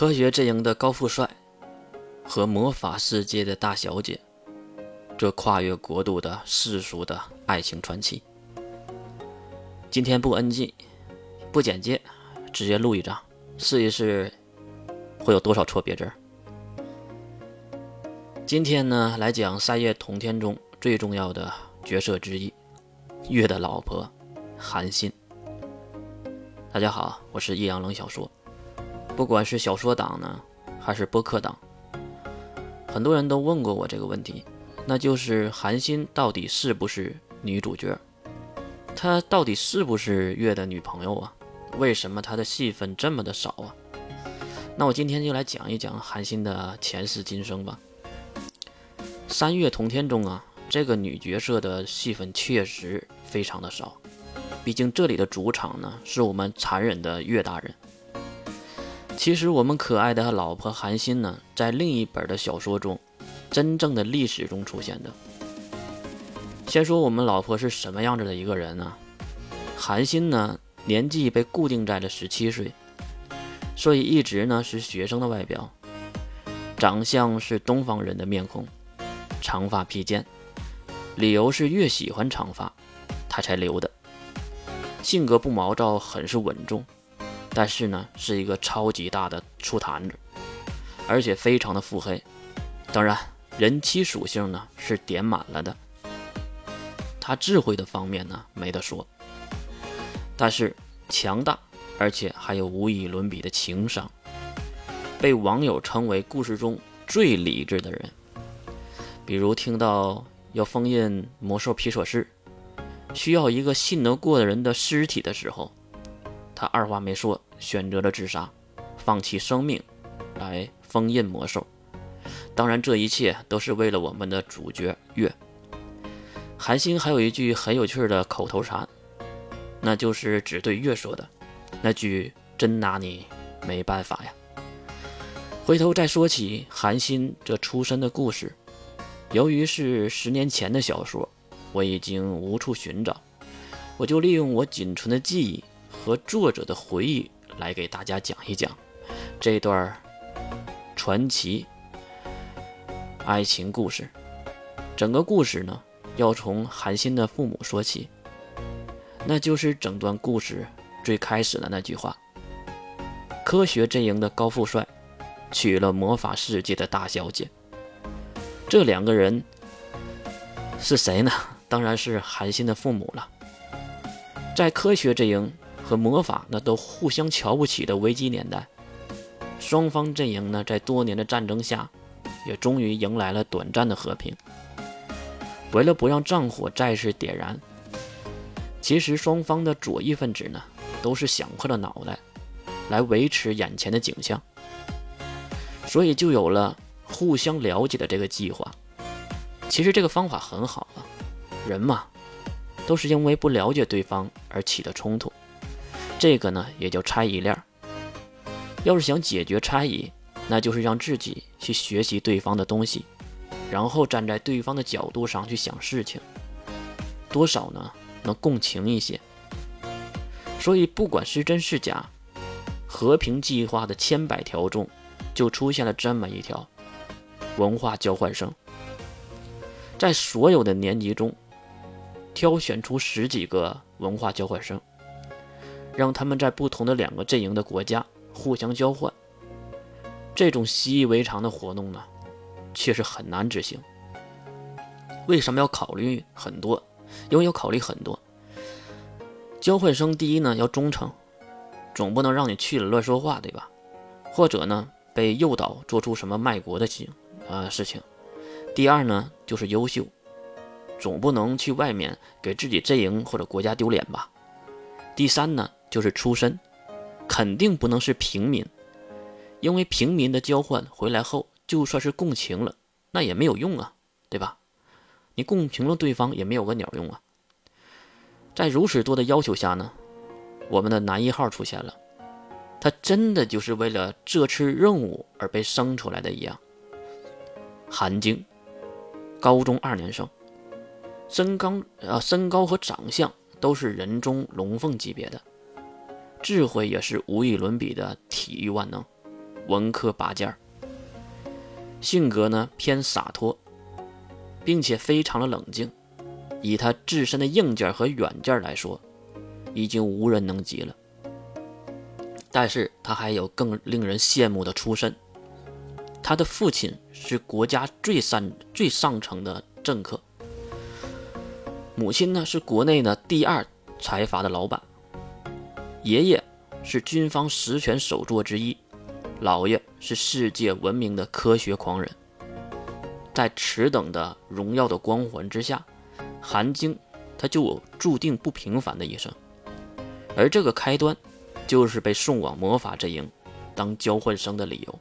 科学阵营的高富帅和魔法世界的大小姐，这跨越国度的世俗的爱情传奇。今天不 NG，不简介，直接录一张，试一试会有多少错别字。今天呢，来讲三叶同天中最重要的角色之一，月的老婆韩信。大家好，我是易阳冷小说。不管是小说党呢，还是播客党，很多人都问过我这个问题，那就是韩信到底是不是女主角？她到底是不是月的女朋友啊？为什么她的戏份这么的少啊？那我今天就来讲一讲韩信的前世今生吧。三月同天中啊，这个女角色的戏份确实非常的少，毕竟这里的主场呢是我们残忍的岳大人。其实我们可爱的老婆韩信呢，在另一本的小说中，真正的历史中出现的。先说我们老婆是什么样子的一个人呢？韩信呢，年纪被固定在了十七岁，所以一直呢是学生的外表，长相是东方人的面孔，长发披肩，理由是越喜欢长发，他才留的。性格不毛躁，很是稳重。但是呢，是一个超级大的醋坛子，而且非常的腹黑。当然，人妻属性呢是点满了的。他智慧的方面呢没得说，但是强大，而且还有无与伦比的情商，被网友称为故事中最理智的人。比如听到要封印魔兽皮索士，需要一个信得过的人的尸体的时候。他二话没说，选择了自杀，放弃生命，来封印魔兽。当然，这一切都是为了我们的主角月。韩信还有一句很有趣的口头禅，那就是只对月说的，那句“真拿你没办法呀”。回头再说起韩信这出身的故事，由于是十年前的小说，我已经无处寻找，我就利用我仅存的记忆。和作者的回忆来给大家讲一讲这段传奇爱情故事。整个故事呢，要从韩信的父母说起，那就是整段故事最开始的那句话：“科学阵营的高富帅娶了魔法世界的大小姐。”这两个人是谁呢？当然是韩信的父母了。在科学阵营。和魔法那都互相瞧不起的危机年代，双方阵营呢在多年的战争下，也终于迎来了短暂的和平。为了不让战火再次点燃，其实双方的左翼分子呢都是想破了脑袋来维持眼前的景象，所以就有了互相了解的这个计划。其实这个方法很好啊，人嘛都是因为不了解对方而起的冲突。这个呢也叫猜疑链。要是想解决猜疑，那就是让自己去学习对方的东西，然后站在对方的角度上去想事情，多少呢能共情一些。所以不管是真是假，和平计划的千百条中，就出现了这么一条：文化交换生。在所有的年级中，挑选出十几个文化交换生。让他们在不同的两个阵营的国家互相交换，这种习以为常的活动呢，却是很难执行。为什么要考虑很多？因为要考虑很多。交换生第一呢要忠诚，总不能让你去了乱说话，对吧？或者呢被诱导做出什么卖国的行呃事情。第二呢就是优秀，总不能去外面给自己阵营或者国家丢脸吧？第三呢？就是出身，肯定不能是平民，因为平民的交换回来后，就算是共情了，那也没有用啊，对吧？你共情了对方也没有个鸟用啊。在如此多的要求下呢，我们的男一号出现了，他真的就是为了这次任务而被生出来的一样。韩晶，高中二年生，身高啊身高和长相都是人中龙凤级别的。智慧也是无与伦比的体育万能，文科拔尖儿，性格呢偏洒脱，并且非常的冷静。以他自身的硬件和软件来说，已经无人能及了。但是他还有更令人羡慕的出身，他的父亲是国家最上最上层的政客，母亲呢是国内的第二财阀的老板，爷爷是军方实权首座之一，姥爷是世界闻名的科学狂人。在此等的荣耀的光环之下，韩晶他就有注定不平凡的一生，而这个开端。就是被送往魔法阵营当交换生的理由。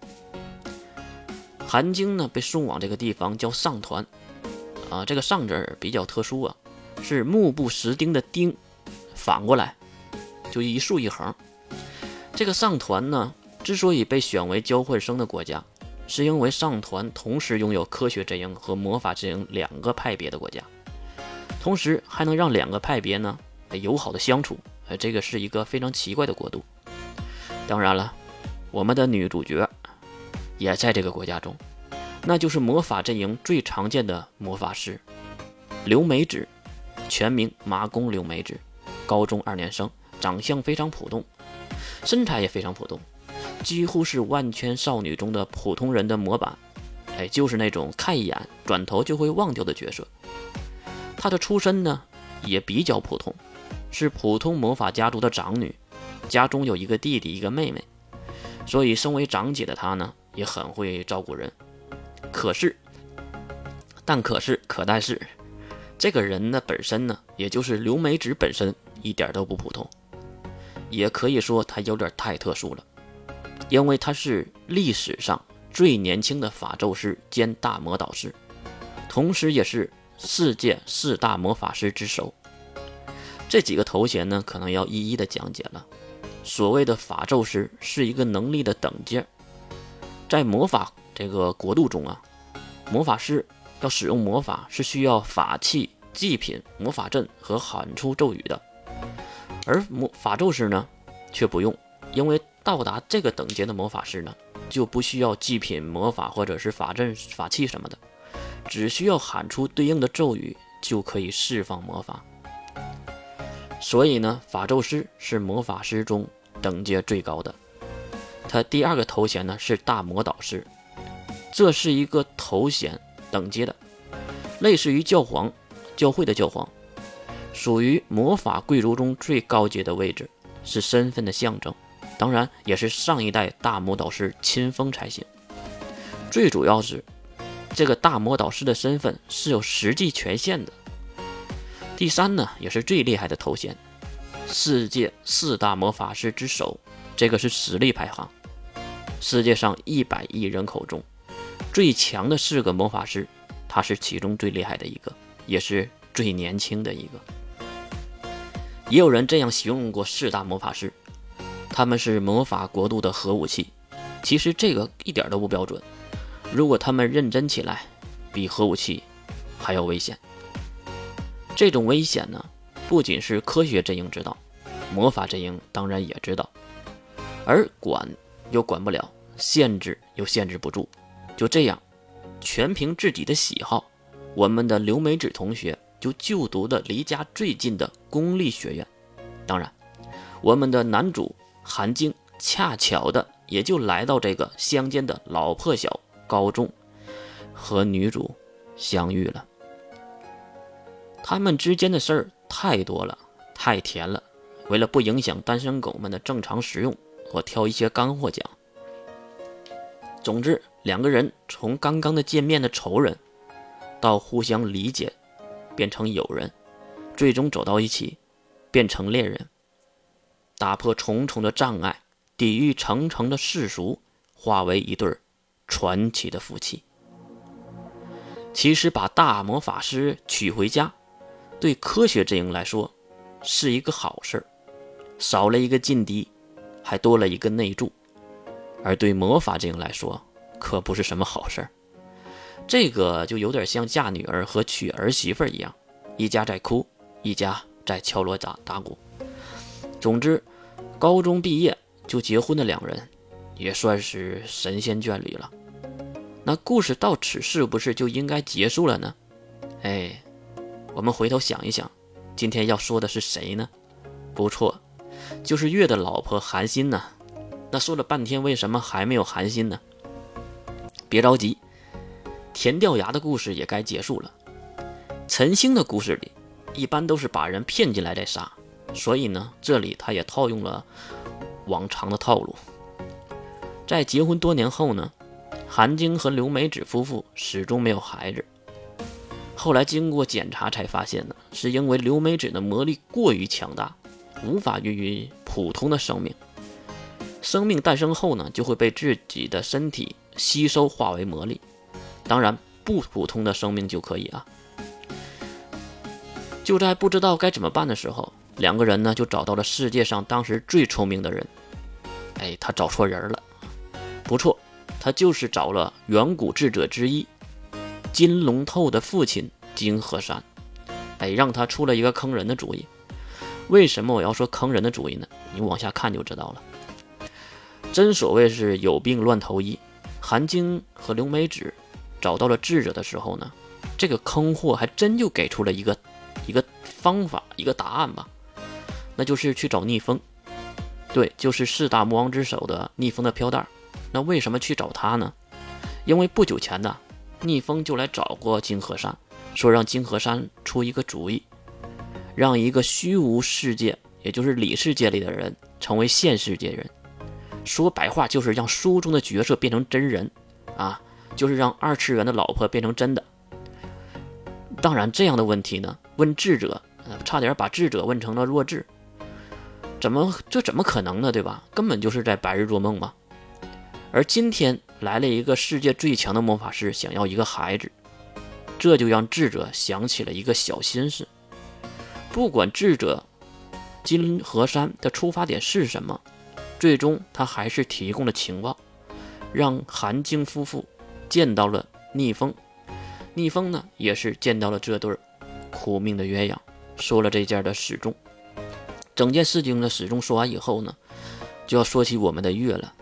韩晶呢被送往这个地方叫上团，啊，这个上字比较特殊啊，是目不识丁的丁，反过来就一竖一横。这个上团呢之所以被选为交换生的国家，是因为上团同时拥有科学阵营和魔法阵营两个派别的国家，同时还能让两个派别呢友好的相处。呃，这个是一个非常奇怪的国度。当然了，我们的女主角也在这个国家中，那就是魔法阵营最常见的魔法师刘美芷，全名麻宫刘美芷，高中二年生，长相非常普通，身材也非常普通，几乎是万千少女中的普通人的模板。哎，就是那种看一眼转头就会忘掉的角色。她的出身呢，也比较普通。是普通魔法家族的长女，家中有一个弟弟，一个妹妹，所以身为长姐的她呢，也很会照顾人。可是，但可是可但是，这个人呢本身呢，也就是刘美芷本身一点都不普通，也可以说他有点太特殊了，因为他是历史上最年轻的法咒师兼大魔导师，同时也是世界四大魔法师之首。这几个头衔呢，可能要一一的讲解了。所谓的法咒师是一个能力的等阶，在魔法这个国度中啊，魔法师要使用魔法是需要法器、祭品、魔法阵和喊出咒语的，而魔法咒师呢却不用，因为到达这个等阶的魔法师呢就不需要祭品、魔法或者是法阵、法器什么的，只需要喊出对应的咒语就可以释放魔法。所以呢，法咒师是魔法师中等阶最高的。他第二个头衔呢是大魔导师，这是一个头衔等阶的，类似于教皇、教会的教皇，属于魔法贵族中最高阶的位置，是身份的象征。当然，也是上一代大魔导师亲封才行。最主要是，这个大魔导师的身份是有实际权限的。第三呢，也是最厉害的头衔，世界四大魔法师之首，这个是实力排行。世界上一百亿人口中，最强的四个魔法师，他是其中最厉害的一个，也是最年轻的一个。也有人这样形容过四大魔法师，他们是魔法国度的核武器。其实这个一点都不标准，如果他们认真起来，比核武器还要危险。这种危险呢，不仅是科学阵营知道，魔法阵营当然也知道，而管又管不了，限制又限制不住，就这样，全凭自己的喜好，我们的刘美芷同学就就读的离家最近的公立学院，当然，我们的男主韩晶恰巧的也就来到这个乡间的老破小高中，和女主相遇了。他们之间的事儿太多了，太甜了。为了不影响单身狗们的正常食用，我挑一些干货讲。总之，两个人从刚刚的见面的仇人，到互相理解，变成友人，最终走到一起，变成恋人。打破重重的障碍，抵御层层的世俗，化为一对传奇的夫妻。其实，把大魔法师娶回家。对科学阵营来说，是一个好事，少了一个劲敌，还多了一个内助；而对魔法阵营来说，可不是什么好事儿。这个就有点像嫁女儿和娶儿媳妇一样，一家在哭，一家在敲锣打打鼓。总之，高中毕业就结婚的两人，也算是神仙眷侣了。那故事到此是不是就应该结束了呢？哎，我们回头想一想，今天要说的是谁呢？不错，就是月的老婆韩心呢。那说了半天，为什么还没有韩心呢？别着急，田掉牙的故事也该结束了。陈星的故事里，一般都是把人骗进来再杀，所以呢，这里他也套用了往常的套路。在结婚多年后呢，韩晶和刘美芷夫妇始终没有孩子。后来经过检查才发现呢，是因为刘美芷的魔力过于强大，无法孕育普通的生命。生命诞生后呢，就会被自己的身体吸收化为魔力。当然，不普通的生命就可以啊。就在不知道该怎么办的时候，两个人呢就找到了世界上当时最聪明的人。哎，他找错人了。不错，他就是找了远古智者之一金龙透的父亲金河山。哎，让他出了一个坑人的主意。为什么我要说坑人的主意呢？你往下看就知道了。真所谓是有病乱投医。韩晶和刘美芷找到了智者的时候呢，这个坑货还真就给出了一个一个方法，一个答案吧，那就是去找逆风。对，就是四大魔王之首的逆风的飘带。那为什么去找他呢？因为不久前呢，逆风就来找过金河山，说让金河山出一个主意，让一个虚无世界，也就是里世界里的人成为现世界人。说白话就是让书中的角色变成真人，啊，就是让二次元的老婆变成真的。当然，这样的问题呢，问智者，差点把智者问成了弱智。怎么这怎么可能呢？对吧？根本就是在白日做梦嘛。而今天来了一个世界最强的魔法师，想要一个孩子，这就让智者想起了一个小心思。不管智者金河山的出发点是什么。最终，他还是提供了情报，让韩晶夫妇见到了逆风。逆风呢，也是见到了这对苦命的鸳鸯，说了这件的始终。整件事情的始终说完以后呢，就要说起我们的月了。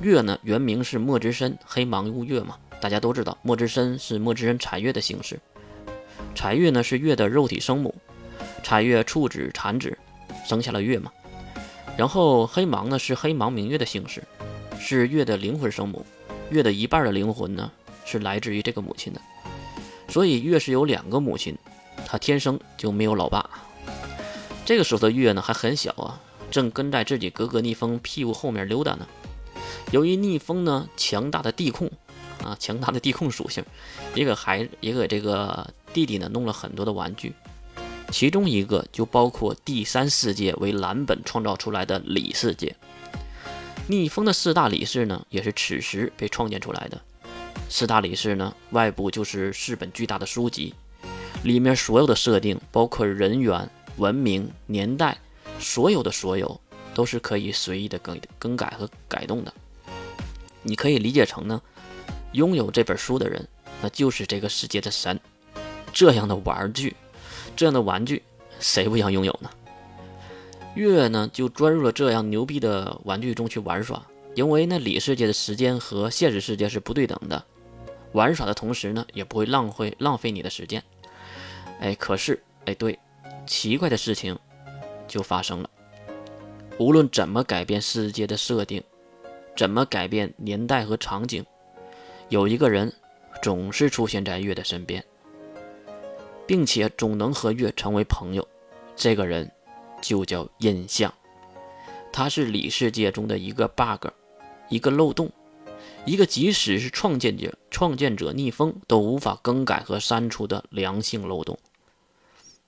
月呢，原名是墨之参黑芒乌月嘛，大家都知道，墨之参是墨之人产月的形式。产月呢，是月的肉体生母，产月触指产子，生下了月嘛。然后黑芒呢是黑芒明月的姓氏，是月的灵魂生母，月的一半的灵魂呢是来自于这个母亲的，所以月是有两个母亲，她天生就没有老爸。这个时候的月呢还很小啊，正跟在自己哥哥逆风屁股后面溜达呢。由于逆风呢强大的地控啊，强大的地控属性，也给孩也给这个弟弟呢弄了很多的玩具。其中一个就包括第三世界为蓝本创造出来的里世界，逆风的四大理事呢，也是此时被创建出来的。四大理事呢，外部就是四本巨大的书籍，里面所有的设定，包括人员、文明、年代，所有的所有都是可以随意的更更改和改动的。你可以理解成呢，拥有这本书的人，那就是这个世界的神。这样的玩具。这样的玩具，谁不想拥有呢？月呢就钻入了这样牛逼的玩具中去玩耍，因为那里世界的时间和现实世界是不对等的，玩耍的同时呢，也不会浪费浪费你的时间。哎，可是，哎，对，奇怪的事情就发生了。无论怎么改变世界的设定，怎么改变年代和场景，有一个人总是出现在月的身边。并且总能和月成为朋友，这个人就叫印象。它是里世界中的一个 bug，一个漏洞，一个即使是创建者创建者逆风都无法更改和删除的良性漏洞。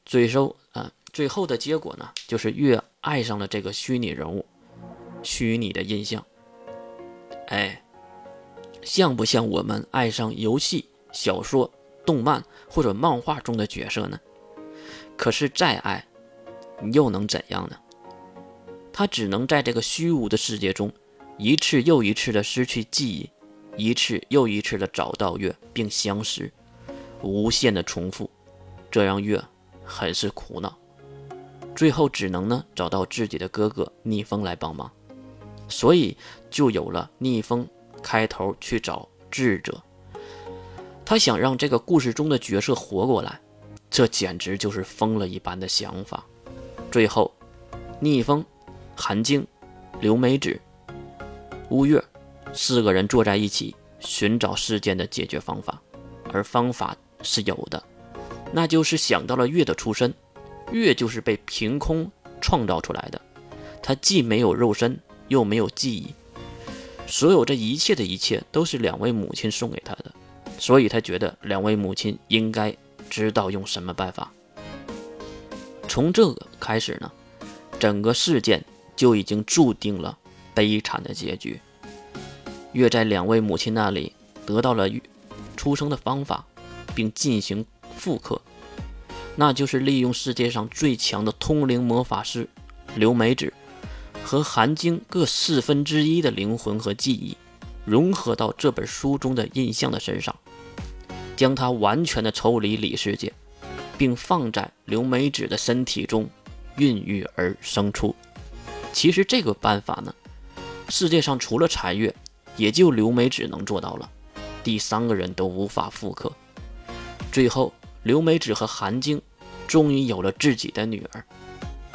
最收啊，最后的结果呢，就是越爱上了这个虚拟人物，虚拟的印象。哎，像不像我们爱上游戏、小说？动漫或者漫画中的角色呢？可是再爱，你又能怎样呢？他只能在这个虚无的世界中，一次又一次的失去记忆，一次又一次的找到月并相识，无限的重复，这让月很是苦恼。最后只能呢找到自己的哥哥逆风来帮忙。所以就有了逆风开头去找智者。他想让这个故事中的角色活过来，这简直就是疯了一般的想法。最后，逆风、韩晶、刘美芷、乌月四个人坐在一起寻找事件的解决方法，而方法是有的，那就是想到了月的出身。月就是被凭空创造出来的，他既没有肉身，又没有记忆，所有这一切的一切都是两位母亲送给他的。所以他觉得两位母亲应该知道用什么办法。从这个开始呢，整个事件就已经注定了悲惨的结局。月在两位母亲那里得到了出生的方法，并进行复刻，那就是利用世界上最强的通灵魔法师刘美子和韩晶各四分之一的灵魂和记忆，融合到这本书中的印象的身上。将它完全的抽离里世界，并放在刘美芷的身体中孕育而生出。其实这个办法呢，世界上除了彩月，也就刘美芷能做到了，第三个人都无法复刻。最后，刘美芷和韩晶终于有了自己的女儿，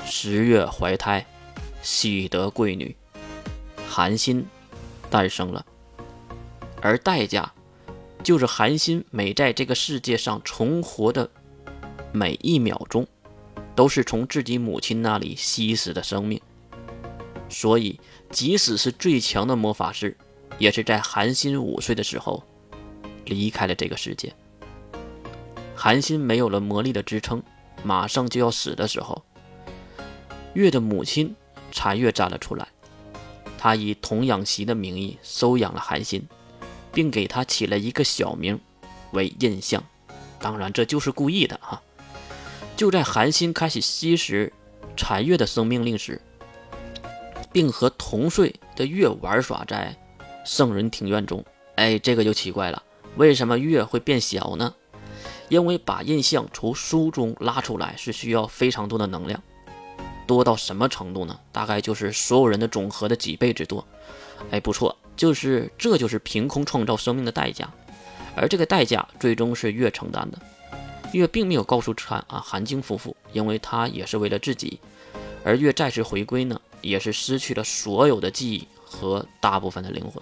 十月怀胎，喜得贵女，韩心诞生了，而代价。就是韩心每在这个世界上重活的每一秒钟，都是从自己母亲那里吸食的生命。所以，即使是最强的魔法师，也是在韩心五岁的时候离开了这个世界。韩心没有了魔力的支撑，马上就要死的时候，月的母亲彩月站了出来，她以童养媳的名义收养了韩心。并给他起了一个小名，为印象。当然，这就是故意的哈。就在韩心开始吸食禅月的生命力时，并和同岁的月玩耍在圣人庭院中，哎，这个就奇怪了。为什么月会变小呢？因为把印象从书中拉出来是需要非常多的能量，多到什么程度呢？大概就是所有人的总和的几倍之多。哎，不错。就是这就是凭空创造生命的代价，而这个代价最终是月承担的。月并没有告诉韩啊韩晶夫妇，因为他也是为了自己。而月再次回归呢，也是失去了所有的记忆和大部分的灵魂。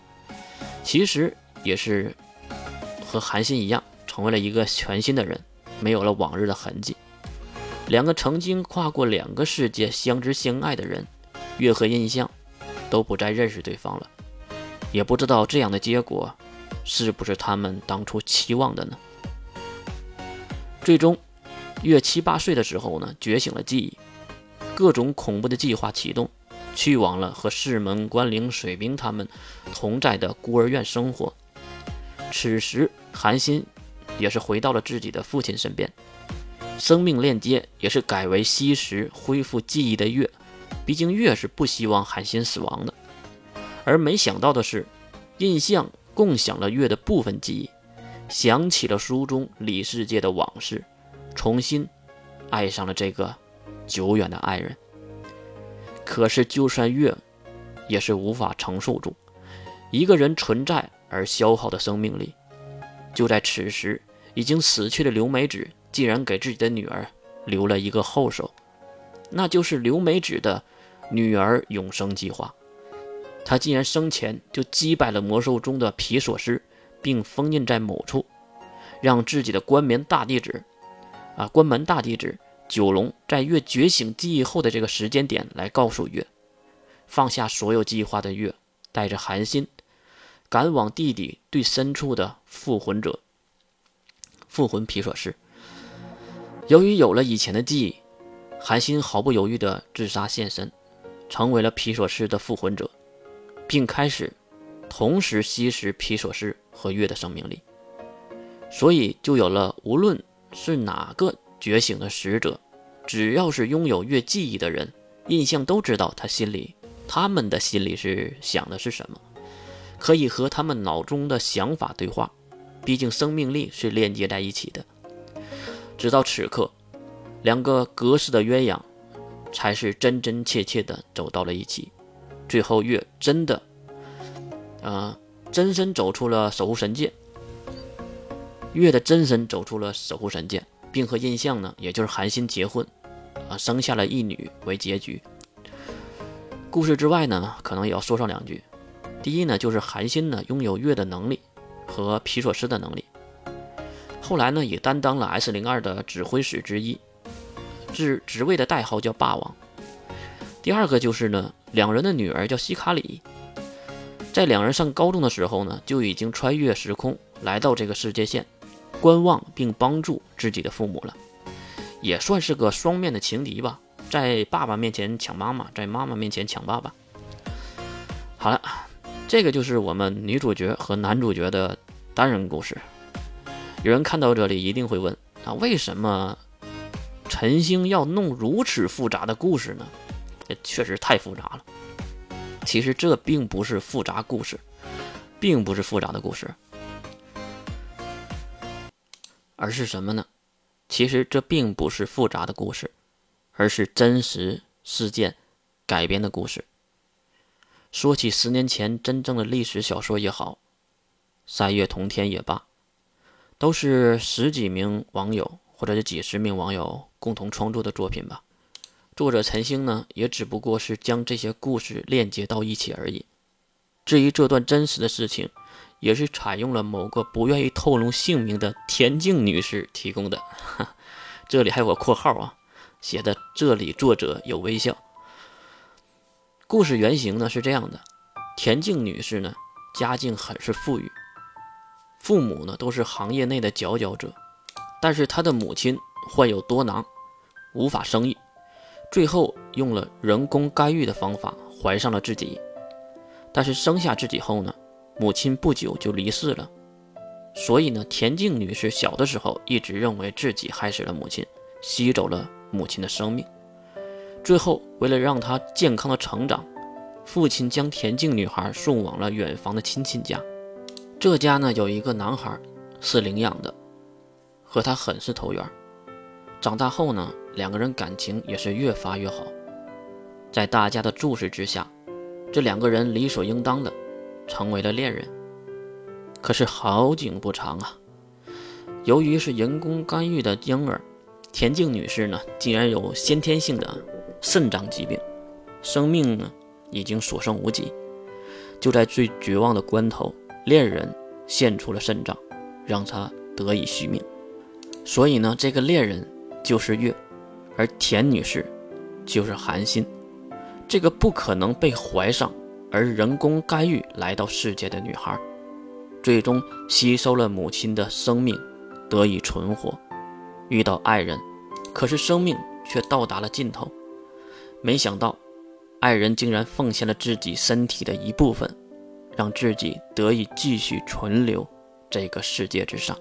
其实也是和韩信一样，成为了一个全新的人，没有了往日的痕迹。两个曾经跨过两个世界相知相爱的人，月和印象都不再认识对方了。也不知道这样的结果是不是他们当初期望的呢？最终，月七八岁的时候呢，觉醒了记忆，各种恐怖的计划启动，去往了和世门、关灵、水兵他们同在的孤儿院生活。此时，韩心也是回到了自己的父亲身边，生命链接也是改为吸食恢复记忆的月，毕竟月是不希望韩心死亡的。而没想到的是，印象共享了月的部分记忆，想起了书中李世界的往事，重新爱上了这个久远的爱人。可是，就算月也是无法承受住一个人存在而消耗的生命力。就在此时，已经死去的刘美芷竟然给自己的女儿留了一个后手，那就是刘美芷的女儿永生计划。他竟然生前就击败了魔兽中的皮索斯，并封印在某处，让自己的关门大弟子，啊，关门大弟子九龙在月觉醒记忆后的这个时间点来告诉月，放下所有计划的月，带着寒心，赶往地底最深处的复魂者，复魂皮索斯。由于有了以前的记忆，寒心毫不犹豫地自杀现身，成为了皮索斯的复魂者。并开始同时吸食皮索斯和月的生命力，所以就有了无论是哪个觉醒的使者，只要是拥有月记忆的人，印象都知道他心里他们的心里是想的是什么，可以和他们脑中的想法对话。毕竟生命力是链接在一起的。直到此刻，两个隔世的鸳鸯才是真真切切的走到了一起。最后月真的，呃，真身走出了守护神界。月的真身走出了守护神界，并和印象呢，也就是韩信结婚，啊，生下了一女为结局。故事之外呢，可能也要说上两句。第一呢，就是韩信呢拥有月的能力和皮索斯的能力，后来呢也担当了 S 零二的指挥使之一，职职位的代号叫霸王。第二个就是呢，两人的女儿叫西卡里，在两人上高中的时候呢，就已经穿越时空来到这个世界线，观望并帮助自己的父母了，也算是个双面的情敌吧，在爸爸面前抢妈妈，在妈妈面前抢爸爸。好了，这个就是我们女主角和男主角的单人故事。有人看到这里一定会问：啊，为什么陈星要弄如此复杂的故事呢？这确实太复杂了。其实这并不是复杂故事，并不是复杂的故事，而是什么呢？其实这并不是复杂的故事，而是真实事件改编的故事。说起十年前真正的历史小说也好，《三月同天》也罢，都是十几名网友或者是几十名网友共同创作的作品吧。作者陈星呢，也只不过是将这些故事链接到一起而已。至于这段真实的事情，也是采用了某个不愿意透露姓名的田静女士提供的。这里还有个括号啊，写的这里作者有微笑。故事原型呢是这样的：田静女士呢，家境很是富裕，父母呢都是行业内的佼佼者，但是她的母亲患有多囊，无法生育。最后用了人工干预的方法怀上了自己，但是生下自己后呢，母亲不久就离世了。所以呢，田静女士小的时候一直认为自己害死了母亲，吸走了母亲的生命。最后，为了让她健康的成长，父亲将田静女孩送往了远房的亲戚家。这家呢有一个男孩是领养的，和他很是投缘。长大后呢。两个人感情也是越发越好，在大家的注视之下，这两个人理所应当的成为了恋人。可是好景不长啊，由于是人工干预的婴儿，田静女士呢竟然有先天性的肾脏疾病，生命呢已经所剩无几。就在最绝望的关头，恋人献出了肾脏，让她得以续命。所以呢，这个恋人就是月。而田女士就是韩信，这个不可能被怀上而人工干预来到世界的女孩，最终吸收了母亲的生命，得以存活，遇到爱人，可是生命却到达了尽头。没想到，爱人竟然奉献了自己身体的一部分，让自己得以继续存留这个世界之上。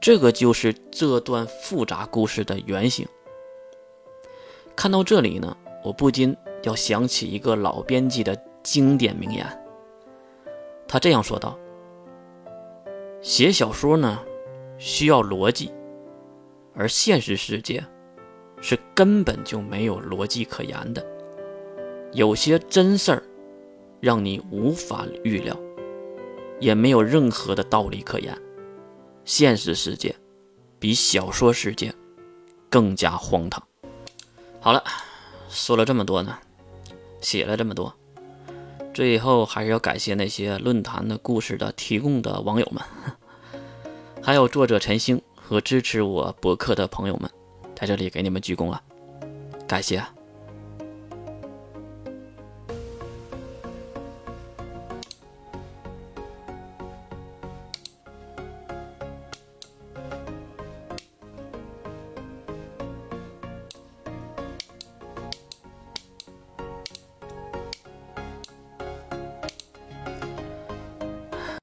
这个就是这段复杂故事的原型。看到这里呢，我不禁要想起一个老编辑的经典名言。他这样说道：“写小说呢，需要逻辑，而现实世界是根本就没有逻辑可言的。有些真事儿让你无法预料，也没有任何的道理可言。现实世界比小说世界更加荒唐。”好了，说了这么多呢，写了这么多，最后还是要感谢那些论坛的故事的提供的网友们，还有作者陈星和支持我博客的朋友们，在这里给你们鞠躬了，感谢。